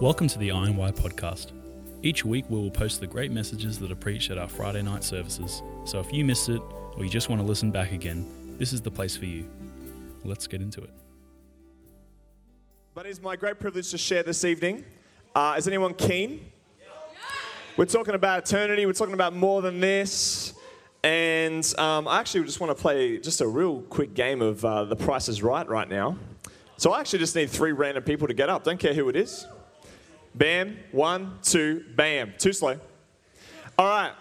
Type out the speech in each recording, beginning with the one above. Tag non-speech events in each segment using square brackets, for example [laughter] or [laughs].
Welcome to the INY podcast. Each week we will post the great messages that are preached at our Friday night services. So if you missed it or you just want to listen back again, this is the place for you. Let's get into it. But it's my great privilege to share this evening. Uh, is anyone keen? We're talking about eternity. We're talking about more than this. And um, I actually just want to play just a real quick game of uh, The Price is Right right now. So I actually just need three random people to get up. Don't care who it is. Bam, one, two, bam. Too slow. All right.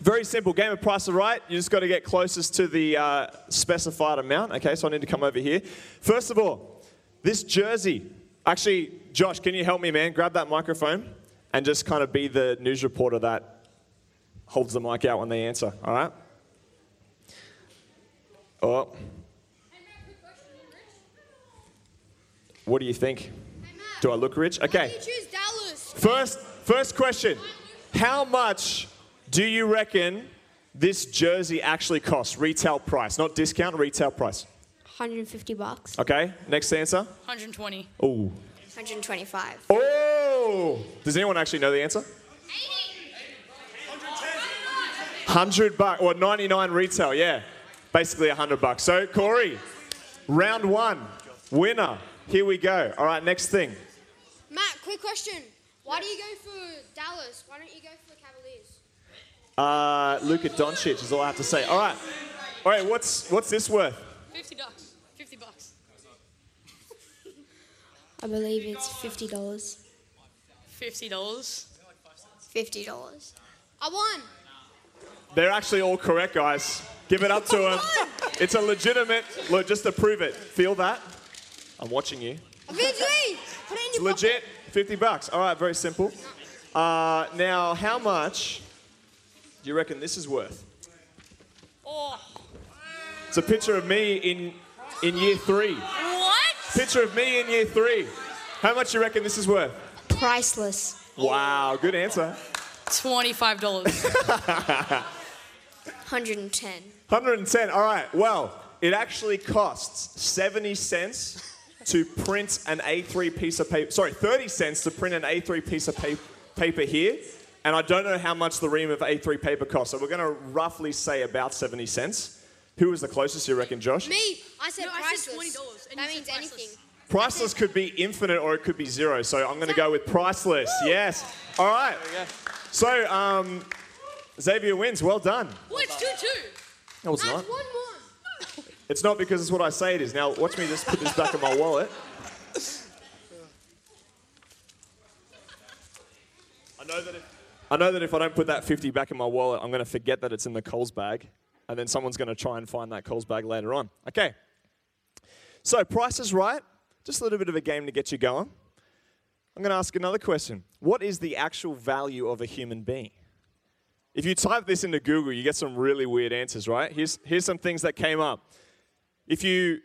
Very simple. Game of Price is Right. You just got to get closest to the uh, specified amount. Okay, so I need to come over here. First of all, this jersey. Actually, Josh, can you help me, man? Grab that microphone and just kind of be the news reporter that holds the mic out when they answer. All right? Oh. What do you think? Do I look rich? Okay. You choose Dallas. First, first question. How much do you reckon this jersey actually costs? Retail price, not discount, retail price. 150 bucks. Okay, next answer. 120. Ooh. 125. Oh! Does anyone actually know the answer? 100 bucks, or 99 retail, yeah. Basically 100 bucks. So, Corey, round one, winner. Here we go. All right, next thing. Matt, question. Why do you go for Dallas? Why don't you go for the Cavaliers? Uh, Luka Doncic is all I have to say. All right. All right, what's, what's this worth? 50 bucks. 50 bucks. I believe it's $50. $50. $50. I won. They're actually all correct, guys. Give it up to [laughs] them. It's a legitimate, look, just to prove it. Feel that? I'm watching you. Eventually, put it in It's your legit, 50 bucks. All right, very simple. Uh, now, how much do you reckon this is worth? Oh, It's a picture of me in, in year three. what? Picture of me in year three. How much do you reckon this is worth? Priceless. Wow, good answer. $25. 110. [laughs] 110. All right. Well, it actually costs 70 cents to print an A3 piece of paper. Sorry, 30 cents to print an A3 piece of pa- paper here. And I don't know how much the ream of A3 paper costs. So we're going to roughly say about 70 cents. Who was the closest, you reckon, Josh? Me, I said No, I said priceless. $20 and that means said anything. priceless. Priceless could be infinite or it could be zero. So I'm going to go with priceless. Yes. All right. So um, Xavier wins. Well done. Well, it's 2 2. No, it's That's not. one more. It's not because it's what I say it is. Now, watch me just put this back in my wallet. I know that if I know that if I don't put that 50 back in my wallet, I'm going to forget that it's in the Coles bag, and then someone's going to try and find that Coles bag later on. Okay. So, price is right. Just a little bit of a game to get you going. I'm going to ask another question. What is the actual value of a human being? If you type this into Google, you get some really weird answers, right? Here's, here's some things that came up. If you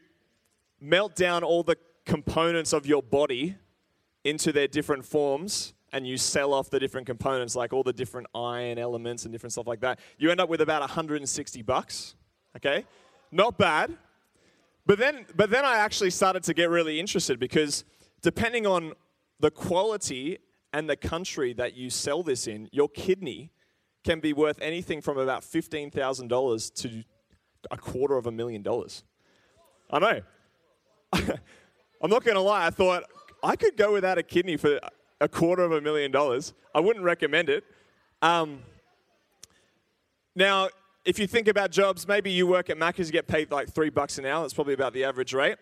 melt down all the components of your body into their different forms and you sell off the different components, like all the different iron elements and different stuff like that, you end up with about 160 bucks. Okay? Not bad. But then, but then I actually started to get really interested because depending on the quality and the country that you sell this in, your kidney can be worth anything from about $15,000 to a quarter of a million dollars. I know. [laughs] I'm not going to lie, I thought I could go without a kidney for a quarter of a million dollars. I wouldn't recommend it. Um, now, if you think about jobs, maybe you work at Macca's, you get paid like three bucks an hour. That's probably about the average rate.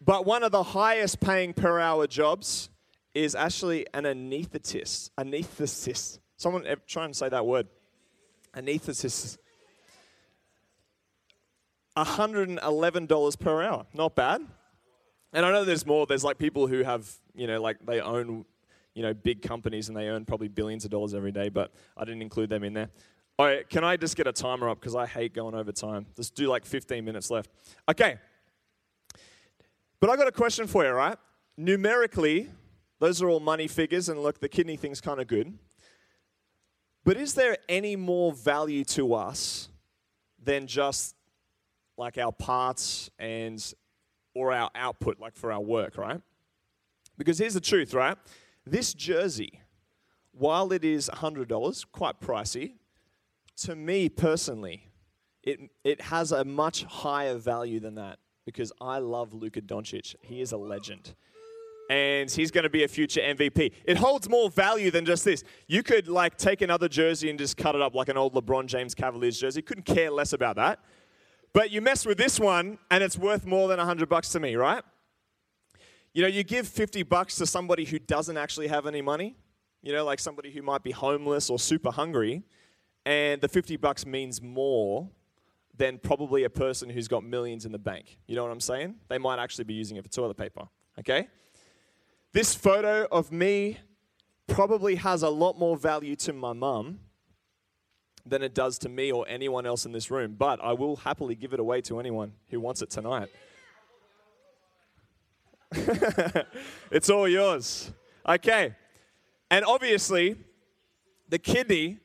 But one of the highest paying per hour jobs is actually an anesthetist. Anesthetist. Someone eh, try and say that word. Anesthetist. $111 per hour. Not bad. And I know there's more. There's like people who have, you know, like they own, you know, big companies and they earn probably billions of dollars every day, but I didn't include them in there. All right, can I just get a timer up because I hate going over time? Just do like 15 minutes left. Okay. But I got a question for you, right? Numerically, those are all money figures, and look, the kidney thing's kind of good. But is there any more value to us than just like our parts and or our output, like for our work, right? Because here's the truth, right? This jersey, while it is $100, quite pricey, to me personally, it, it has a much higher value than that because I love Luka Doncic. He is a legend. And he's going to be a future MVP. It holds more value than just this. You could like take another jersey and just cut it up like an old LeBron James Cavaliers jersey. Couldn't care less about that. But you mess with this one and it's worth more than 100 bucks to me, right? You know, you give 50 bucks to somebody who doesn't actually have any money, you know, like somebody who might be homeless or super hungry, and the 50 bucks means more than probably a person who's got millions in the bank. You know what I'm saying? They might actually be using it for toilet paper, okay? This photo of me probably has a lot more value to my mum than it does to me or anyone else in this room, but I will happily give it away to anyone who wants it tonight. [laughs] it's all yours. Okay. And obviously, the kidney,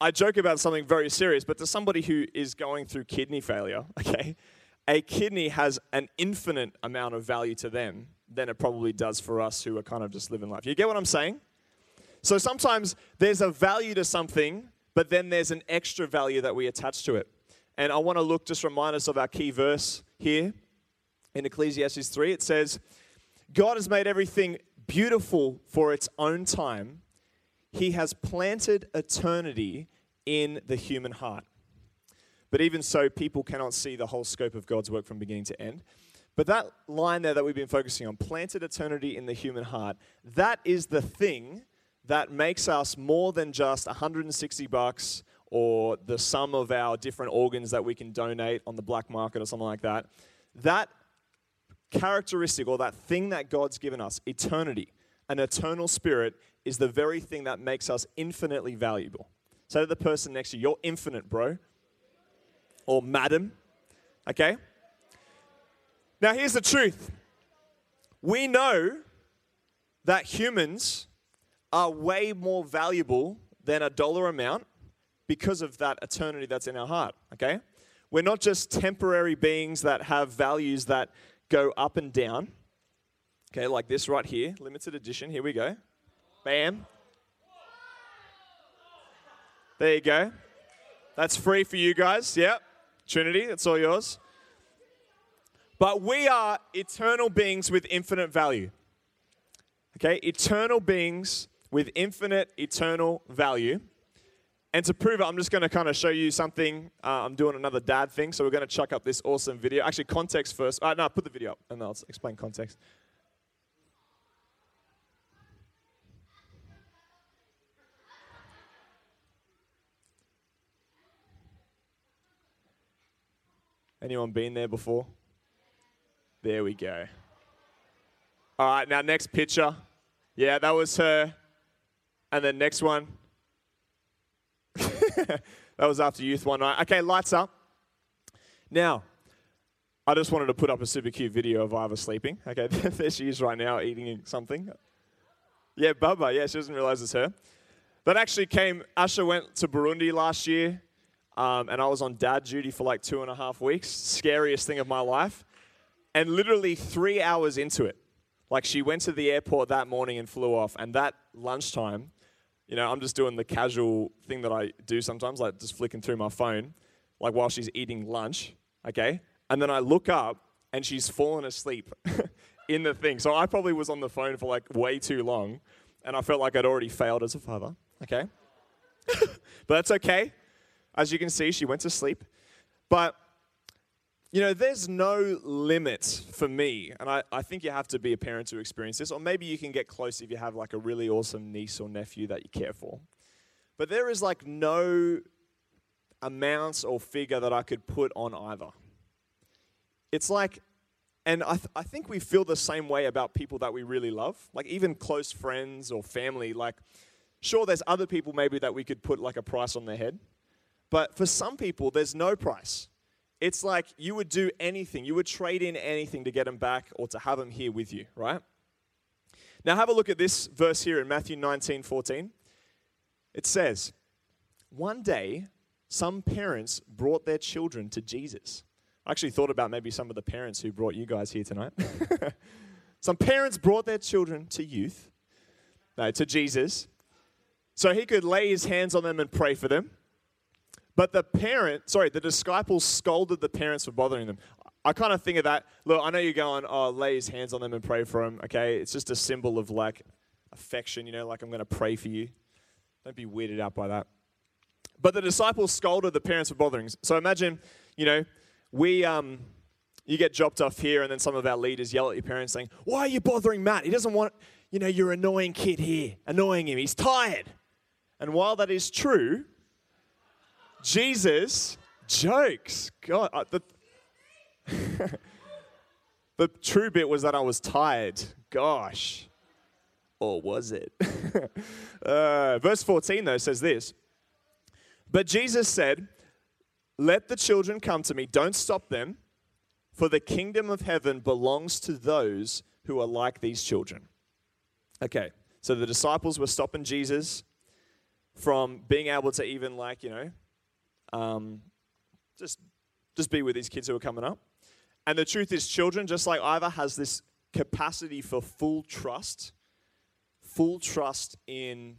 I joke about something very serious, but to somebody who is going through kidney failure, [laughs] okay, a kidney has an infinite amount of value to them than it probably does for us who are kind of just living life. You get what I'm saying? So sometimes there's a value to something, but then there's an extra value that we attach to it. And I want to look, just remind us of our key verse here in Ecclesiastes 3. It says, God has made everything beautiful for its own time. He has planted eternity in the human heart. But even so, people cannot see the whole scope of God's work from beginning to end. But that line there that we've been focusing on, planted eternity in the human heart, that is the thing that makes us more than just 160 bucks or the sum of our different organs that we can donate on the black market or something like that. That characteristic or that thing that God's given us, eternity, an eternal spirit, is the very thing that makes us infinitely valuable. Say to the person next to you, you're infinite, bro. Or madam. Okay? Now, here's the truth we know that humans are way more valuable than a dollar amount because of that eternity that's in our heart, okay? We're not just temporary beings that have values that go up and down, okay, like this right here, limited edition. Here we go. Bam. There you go. That's free for you guys. Yep. Trinity, that's all yours. But we are eternal beings with infinite value. Okay, eternal beings with infinite, eternal value. And to prove it, I'm just going to kind of show you something. Uh, I'm doing another dad thing, so we're going to chuck up this awesome video. Actually, context first. Uh, no, put the video up, and I'll explain context. Anyone been there before? There we go. All right, now next picture. Yeah, that was her. And then next one. [laughs] that was after youth one night. Okay, lights up. Now, I just wanted to put up a super cute video of Iva sleeping. Okay, [laughs] there she is right now eating something. Yeah, Bubba. Yeah, she doesn't realize it's her. That actually came, Asha went to Burundi last year, um, and I was on dad duty for like two and a half weeks. Scariest thing of my life. And literally three hours into it, like she went to the airport that morning and flew off, and that lunchtime, you know, I'm just doing the casual thing that I do sometimes, like just flicking through my phone, like while she's eating lunch, okay? And then I look up and she's fallen asleep [laughs] in the thing. So I probably was on the phone for like way too long and I felt like I'd already failed as a father, okay? [laughs] but that's okay. As you can see, she went to sleep. But, you know, there's no limit for me, and I, I think you have to be a parent to experience this, or maybe you can get close if you have like a really awesome niece or nephew that you care for. But there is like no amount or figure that I could put on either. It's like, and I, th- I think we feel the same way about people that we really love, like even close friends or family. Like, sure, there's other people maybe that we could put like a price on their head, but for some people, there's no price. It's like you would do anything, you would trade in anything to get them back or to have them here with you, right? Now, have a look at this verse here in Matthew 19 14. It says, One day, some parents brought their children to Jesus. I actually thought about maybe some of the parents who brought you guys here tonight. [laughs] Some parents brought their children to youth, no, to Jesus, so he could lay his hands on them and pray for them. But the parent, sorry, the disciples scolded the parents for bothering them. I kind of think of that. Look, I know you're going, oh, lay his hands on them and pray for them. Okay, it's just a symbol of like affection, you know, like I'm going to pray for you. Don't be weirded out by that. But the disciples scolded the parents for bothering. So imagine, you know, we, um, you get dropped off here, and then some of our leaders yell at your parents saying, Why are you bothering Matt? He doesn't want, you know, your annoying kid here, annoying him. He's tired. And while that is true, Jesus jokes. God, uh, the, [laughs] the true bit was that I was tired. Gosh. Or was it? [laughs] uh, verse 14, though, says this But Jesus said, Let the children come to me, don't stop them, for the kingdom of heaven belongs to those who are like these children. Okay, so the disciples were stopping Jesus from being able to even, like, you know, um, just, just be with these kids who are coming up. And the truth is, children, just like Ivor, has this capacity for full trust, full trust in,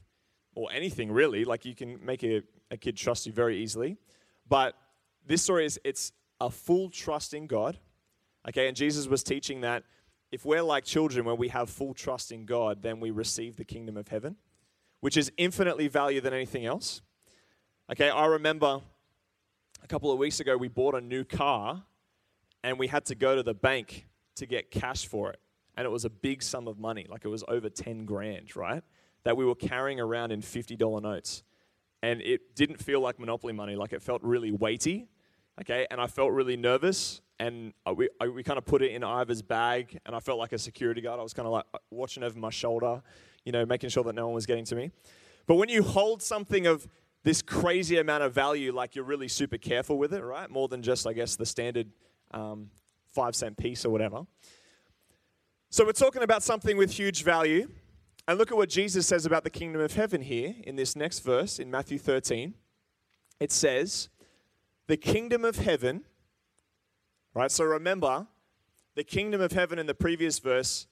or anything really. Like you can make a, a kid trust you very easily. But this story is it's a full trust in God. Okay, and Jesus was teaching that if we're like children, when we have full trust in God, then we receive the kingdom of heaven, which is infinitely valued than anything else. Okay, I remember a couple of weeks ago we bought a new car and we had to go to the bank to get cash for it. And it was a big sum of money, like it was over 10 grand, right? That we were carrying around in $50 notes. And it didn't feel like Monopoly money, like it felt really weighty, okay? And I felt really nervous. And we, I, we kind of put it in Ivor's bag, and I felt like a security guard. I was kind of like uh, watching over my shoulder, you know, making sure that no one was getting to me. But when you hold something of this crazy amount of value, like you're really super careful with it, right? More than just, I guess, the standard um, five cent piece or whatever. So we're talking about something with huge value. And look at what Jesus says about the kingdom of heaven here in this next verse in Matthew 13. It says, The kingdom of heaven, right? So remember, the kingdom of heaven in the previous verse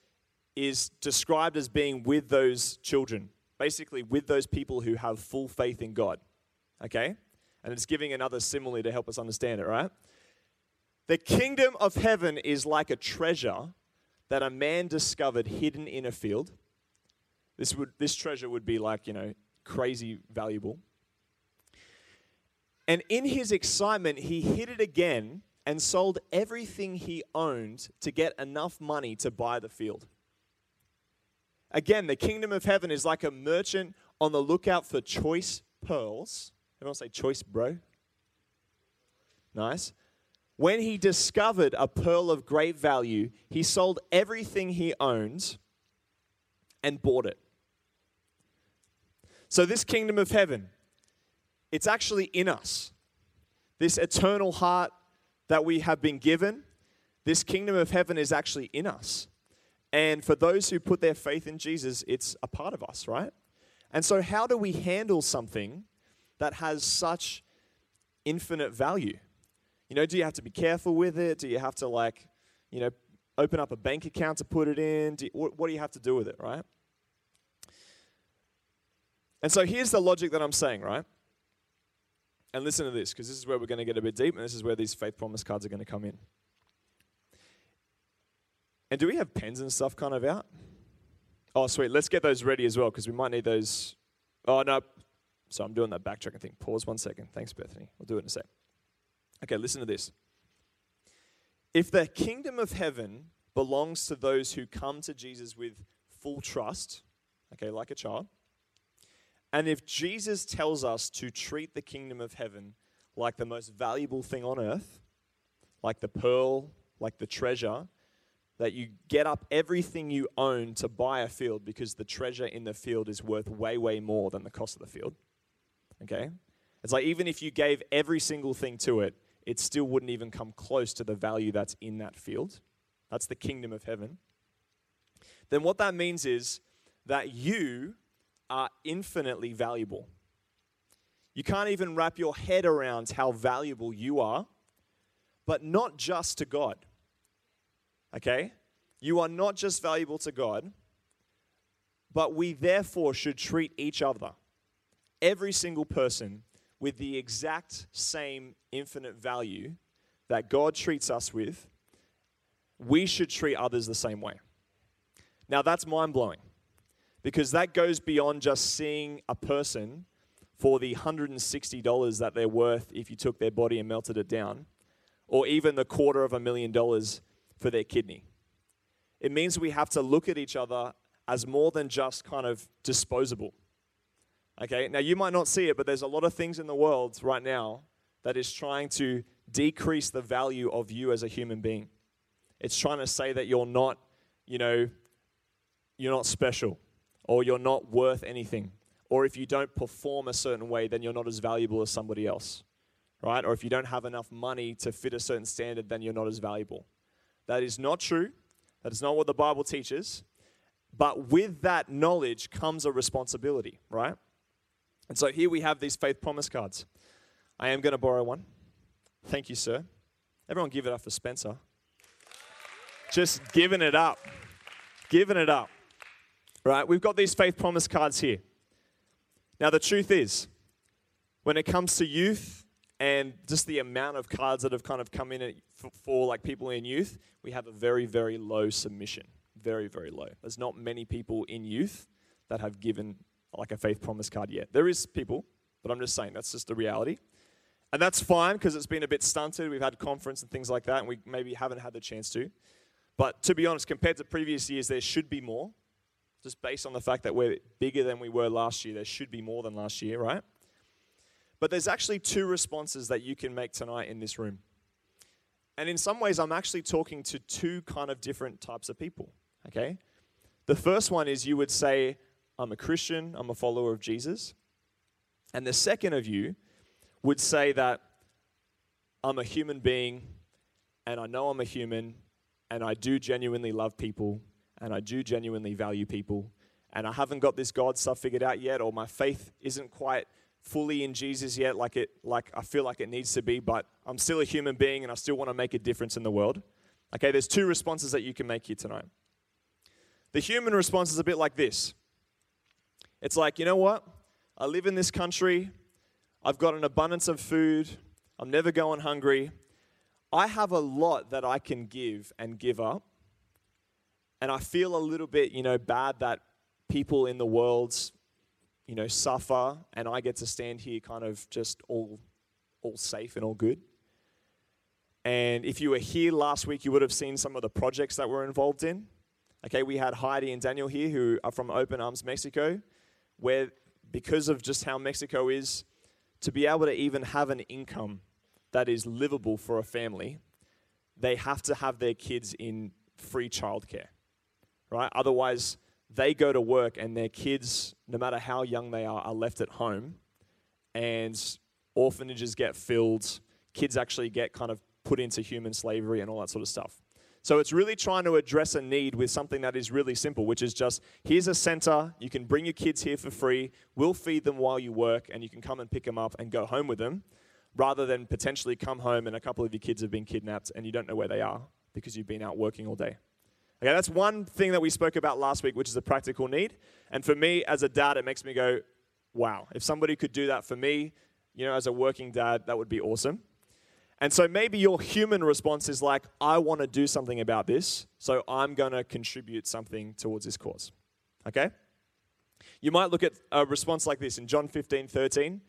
is described as being with those children, basically with those people who have full faith in God. Okay? And it's giving another simile to help us understand it, right? The kingdom of heaven is like a treasure that a man discovered hidden in a field. This, would, this treasure would be like, you know, crazy valuable. And in his excitement, he hid it again and sold everything he owned to get enough money to buy the field. Again, the kingdom of heaven is like a merchant on the lookout for choice pearls. Everyone say choice, bro? Nice. When he discovered a pearl of great value, he sold everything he owned and bought it. So, this kingdom of heaven, it's actually in us. This eternal heart that we have been given, this kingdom of heaven is actually in us. And for those who put their faith in Jesus, it's a part of us, right? And so, how do we handle something that has such infinite value? You know, do you have to be careful with it? Do you have to, like, you know, open up a bank account to put it in? Do you, what, what do you have to do with it, right? And so here's the logic that I'm saying, right? And listen to this, because this is where we're going to get a bit deep, and this is where these faith promise cards are going to come in. And do we have pens and stuff kind of out? Oh, sweet. Let's get those ready as well, because we might need those. Oh, no. So I'm doing that backtracking thing. Pause one second. Thanks, Bethany. We'll do it in a sec. Okay, listen to this. If the kingdom of heaven belongs to those who come to Jesus with full trust, okay, like a child, and if Jesus tells us to treat the kingdom of heaven like the most valuable thing on earth, like the pearl, like the treasure, that you get up everything you own to buy a field because the treasure in the field is worth way, way more than the cost of the field. Okay? It's like even if you gave every single thing to it, it still wouldn't even come close to the value that's in that field. That's the kingdom of heaven. Then what that means is that you are infinitely valuable. You can't even wrap your head around how valuable you are, but not just to God. Okay? You are not just valuable to God, but we therefore should treat each other, every single person, with the exact same infinite value that God treats us with. We should treat others the same way. Now, that's mind blowing because that goes beyond just seeing a person for the $160 that they're worth if you took their body and melted it down, or even the quarter of a million dollars for their kidney. It means we have to look at each other as more than just kind of disposable. Okay, now you might not see it, but there's a lot of things in the world right now that is trying to decrease the value of you as a human being. It's trying to say that you're not, you know, you're not special or you're not worth anything. Or if you don't perform a certain way, then you're not as valuable as somebody else. Right? Or if you don't have enough money to fit a certain standard, then you're not as valuable. That is not true. That is not what the Bible teaches. But with that knowledge comes a responsibility, right? And so here we have these faith promise cards. I am going to borrow one. Thank you, sir. Everyone give it up for Spencer. Just giving it up. Giving it up. Right? We've got these faith promise cards here. Now, the truth is, when it comes to youth and just the amount of cards that have kind of come in for, like people in youth, we have a very, very low submission. Very, very low. There's not many people in youth that have given like a faith promise card yet. There is people, but I'm just saying that's just the reality. And that's fine because it's been a bit stunted. We've had conference and things like that, and we maybe haven't had the chance to. But to be honest, compared to previous years, there should be more. Just based on the fact that we're bigger than we were last year, there should be more than last year, right? But there's actually two responses that you can make tonight in this room. And in some ways, I'm actually talking to two kind of different types of people, okay? The first one is you would say, I'm a Christian, I'm a follower of Jesus. And the second of you would say that I'm a human being and I know I'm a human and I do genuinely love people and I do genuinely value people and I haven't got this God stuff figured out yet or my faith isn't quite fully in Jesus yet like it like I feel like it needs to be but I'm still a human being and I still want to make a difference in the world. Okay, there's two responses that you can make here tonight. The human response is a bit like this. It's like, you know what? I live in this country. I've got an abundance of food. I'm never going hungry. I have a lot that I can give and give up. And I feel a little bit, you know, bad that people in the world, you know, suffer and I get to stand here kind of just all all safe and all good. And if you were here last week, you would have seen some of the projects that we're involved in. Okay, we had Heidi and Daniel here who are from Open Arms Mexico, where because of just how Mexico is, to be able to even have an income that is livable for a family, they have to have their kids in free childcare, right? Otherwise, they go to work and their kids, no matter how young they are, are left at home, and orphanages get filled. Kids actually get kind of put into human slavery and all that sort of stuff. So it's really trying to address a need with something that is really simple, which is just here's a center, you can bring your kids here for free, we'll feed them while you work, and you can come and pick them up and go home with them, rather than potentially come home and a couple of your kids have been kidnapped and you don't know where they are because you've been out working all day. Okay, that's one thing that we spoke about last week, which is a practical need. And for me, as a dad, it makes me go, wow, if somebody could do that for me, you know, as a working dad, that would be awesome. And so maybe your human response is like, I want to do something about this, so I'm going to contribute something towards this cause. Okay? You might look at a response like this in John 15, 13.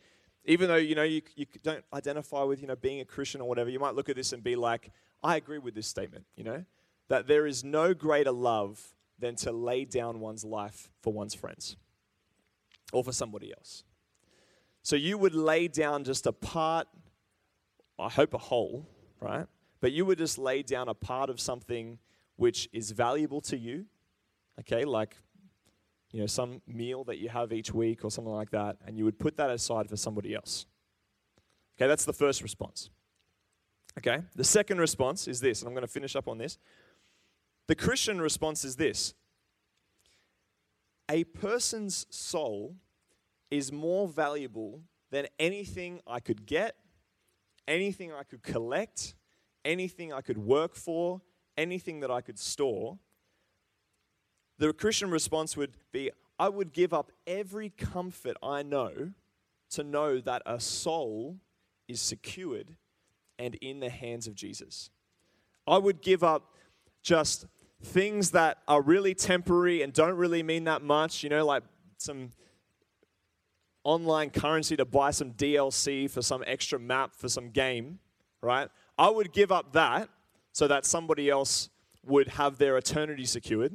Even though, you know, you, you don't identify with, you know, being a Christian or whatever, you might look at this and be like, I agree with this statement, you know? That there is no greater love than to lay down one's life for one's friends or for somebody else. So you would lay down just a part I hope a whole, right? But you would just lay down a part of something which is valuable to you, okay, like you know some meal that you have each week or something like that, and you would put that aside for somebody else. Okay, that's the first response. Okay, the second response is this, and I'm going to finish up on this. The Christian response is this a person's soul is more valuable than anything I could get anything I could collect, anything I could work for, anything that I could store, the Christian response would be I would give up every comfort I know to know that a soul is secured and in the hands of Jesus. I would give up just things that are really temporary and don't really mean that much, you know, like some online currency to buy some DLC for some extra map for some game, right? I would give up that so that somebody else would have their eternity secured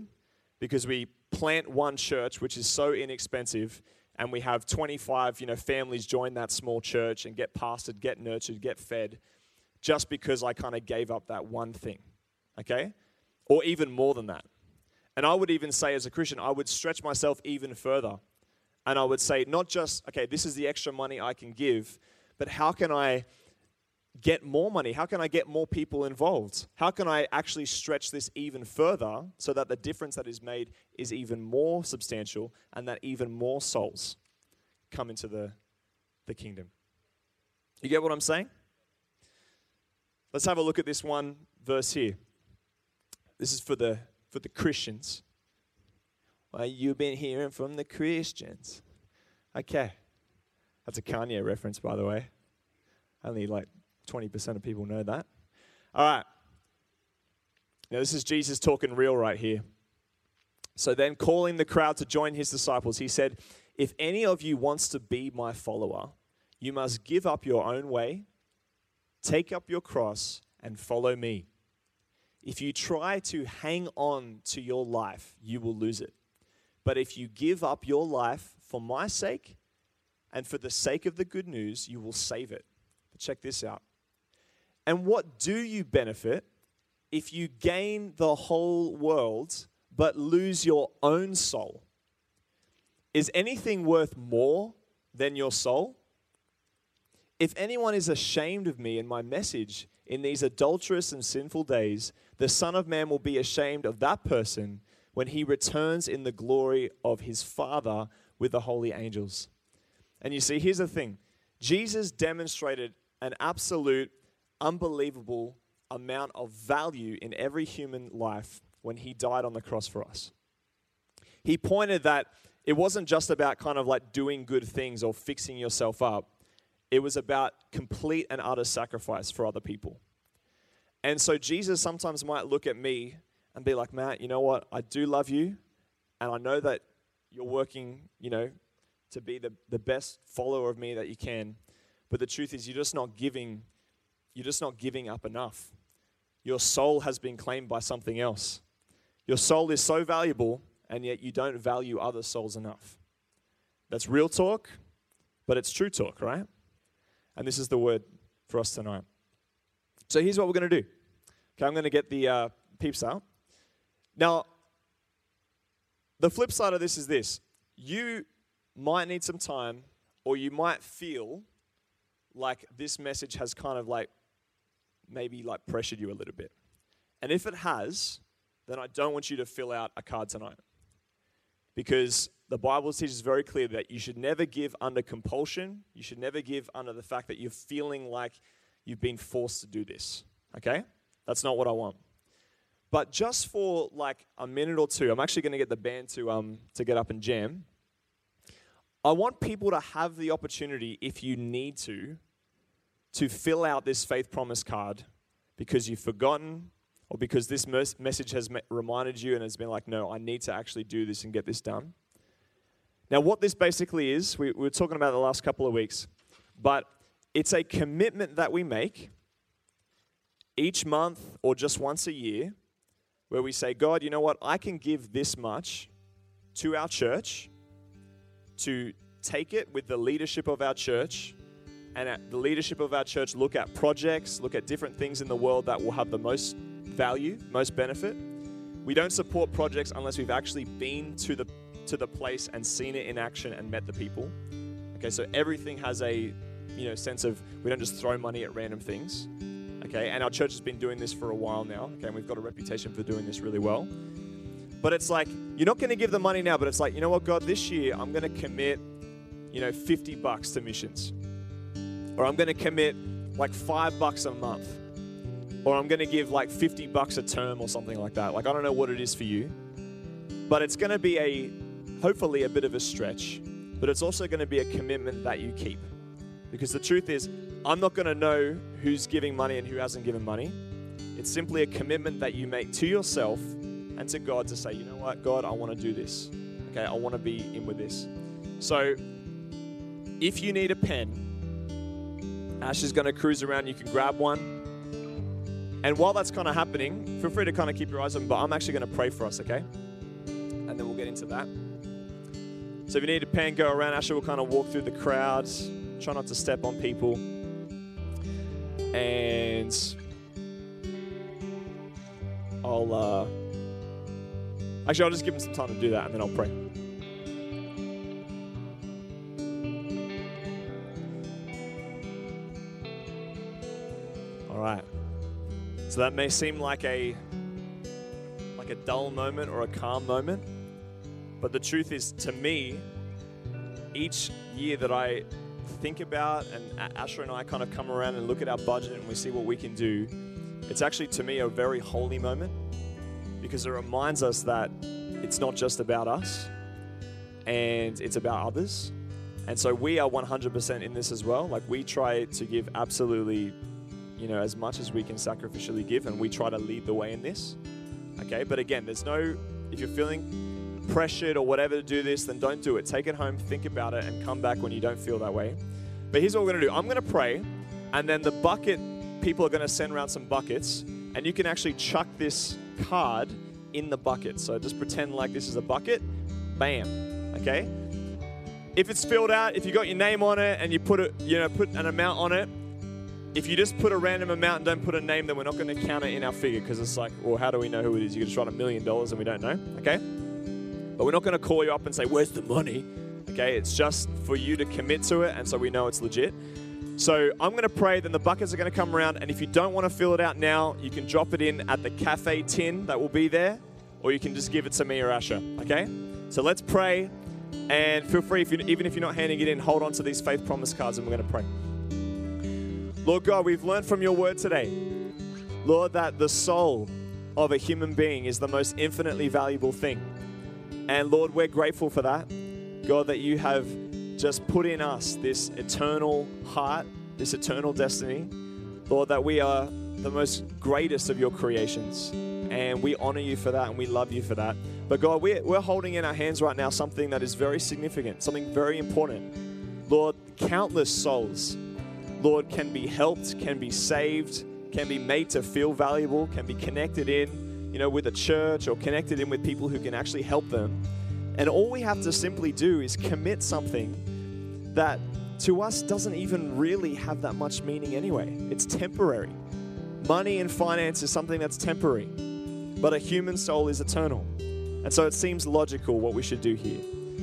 because we plant one church which is so inexpensive and we have 25 you know families join that small church and get pastored get nurtured get fed just because i kind of gave up that one thing okay or even more than that and i would even say as a christian i would stretch myself even further and i would say not just okay this is the extra money i can give but how can i get more money? How can I get more people involved? How can I actually stretch this even further so that the difference that is made is even more substantial and that even more souls come into the, the kingdom? You get what I'm saying? Let's have a look at this one verse here. This is for the for the Christians. Well, you've been hearing from the Christians. Okay. That's a Kanye reference, by the way. Only like 20% of people know that. All right. Now, this is Jesus talking real right here. So then, calling the crowd to join his disciples, he said, If any of you wants to be my follower, you must give up your own way, take up your cross, and follow me. If you try to hang on to your life, you will lose it. But if you give up your life for my sake and for the sake of the good news, you will save it. But check this out. And what do you benefit if you gain the whole world but lose your own soul? Is anything worth more than your soul? If anyone is ashamed of me and my message in these adulterous and sinful days, the Son of Man will be ashamed of that person when he returns in the glory of his Father with the holy angels. And you see, here's the thing Jesus demonstrated an absolute unbelievable amount of value in every human life when he died on the cross for us. He pointed that it wasn't just about kind of like doing good things or fixing yourself up, it was about complete and utter sacrifice for other people. And so Jesus sometimes might look at me and be like, Matt, you know what? I do love you, and I know that you're working, you know, to be the, the best follower of me that you can. But the truth is, you're just not giving you're just not giving up enough. Your soul has been claimed by something else. Your soul is so valuable, and yet you don't value other souls enough. That's real talk, but it's true talk, right? And this is the word for us tonight. So here's what we're going to do. Okay, I'm going to get the uh, peeps out. Now, the flip side of this is this you might need some time, or you might feel like this message has kind of like maybe like pressured you a little bit. And if it has, then I don't want you to fill out a card tonight. Because the Bible teaches very clear that you should never give under compulsion. You should never give under the fact that you're feeling like you've been forced to do this. Okay? That's not what I want. But just for like a minute or two, I'm actually going to get the band to, um, to get up and jam. I want people to have the opportunity, if you need to, to fill out this faith promise card because you've forgotten or because this message has reminded you and has been like, no, I need to actually do this and get this done. Now, what this basically is, we, we were talking about the last couple of weeks, but it's a commitment that we make each month or just once a year where we say, God, you know what? I can give this much to our church to take it with the leadership of our church and at the leadership of our church look at projects, look at different things in the world that will have the most value, most benefit. We don't support projects unless we've actually been to the to the place and seen it in action and met the people. Okay, so everything has a you know sense of we don't just throw money at random things. Okay, and our church has been doing this for a while now. Okay, and we've got a reputation for doing this really well. But it's like you're not going to give the money now, but it's like you know what, God, this year I'm going to commit, you know, 50 bucks to missions or I'm going to commit like five bucks a month, or I'm going to give like 50 bucks a term or something like that. Like, I don't know what it is for you. but it's going to be a hopefully a bit of a stretch, but it's also going to be a commitment that you keep. Because the truth is, I'm not going to know who's giving money and who hasn't given money. It's simply a commitment that you make to yourself and to God to say, you know what, God, I want to do this. Okay, I want to be in with this. So if you need a pen, Ash is going to cruise around. You can grab one. And while that's kind of happening, feel free to kind of keep your eyes open, but I'm actually going to pray for us, okay? And then we'll get into that. So if you need a pen, go around. Asher will kind of walk through the crowds, try not to step on people. And I'll, uh, actually, I'll just give him some time to do that and then I'll pray. All right. So that may seem like a like a dull moment or a calm moment, but the truth is to me each year that I think about and Asher and I kind of come around and look at our budget and we see what we can do, it's actually to me a very holy moment because it reminds us that it's not just about us and it's about others. And so we are 100% in this as well. Like we try to give absolutely you know, as much as we can sacrificially give, and we try to lead the way in this. Okay, but again, there's no, if you're feeling pressured or whatever to do this, then don't do it. Take it home, think about it, and come back when you don't feel that way. But here's what we're gonna do I'm gonna pray, and then the bucket, people are gonna send around some buckets, and you can actually chuck this card in the bucket. So just pretend like this is a bucket, bam, okay? If it's filled out, if you got your name on it and you put it, you know, put an amount on it, if you just put a random amount and don't put a name, then we're not going to count it in our figure because it's like, well, how do we know who it is? You can just write a million dollars and we don't know, okay? But we're not going to call you up and say, where's the money? Okay, it's just for you to commit to it and so we know it's legit. So I'm going to pray, then the buckets are going to come around. And if you don't want to fill it out now, you can drop it in at the cafe tin that will be there, or you can just give it to me or Asher, okay? So let's pray. And feel free, if you, even if you're not handing it in, hold on to these faith promise cards and we're going to pray. Lord God, we've learned from your word today, Lord, that the soul of a human being is the most infinitely valuable thing. And Lord, we're grateful for that. God, that you have just put in us this eternal heart, this eternal destiny. Lord, that we are the most greatest of your creations. And we honor you for that and we love you for that. But God, we're, we're holding in our hands right now something that is very significant, something very important. Lord, countless souls Lord, can be helped, can be saved, can be made to feel valuable, can be connected in, you know, with a church or connected in with people who can actually help them. And all we have to simply do is commit something that to us doesn't even really have that much meaning anyway. It's temporary. Money and finance is something that's temporary, but a human soul is eternal. And so it seems logical what we should do here.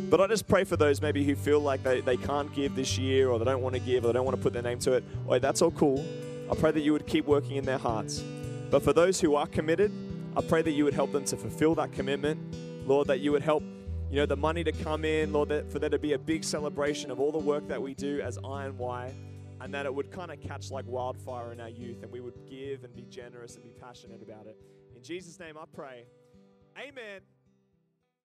But I just pray for those maybe who feel like they, they can't give this year or they don't want to give or they don't want to put their name to it. Or that's all cool. I pray that you would keep working in their hearts. But for those who are committed, I pray that you would help them to fulfill that commitment. Lord, that you would help, you know, the money to come in, Lord, that for there to be a big celebration of all the work that we do as Iron INY and that it would kind of catch like wildfire in our youth and we would give and be generous and be passionate about it. In Jesus' name I pray. Amen.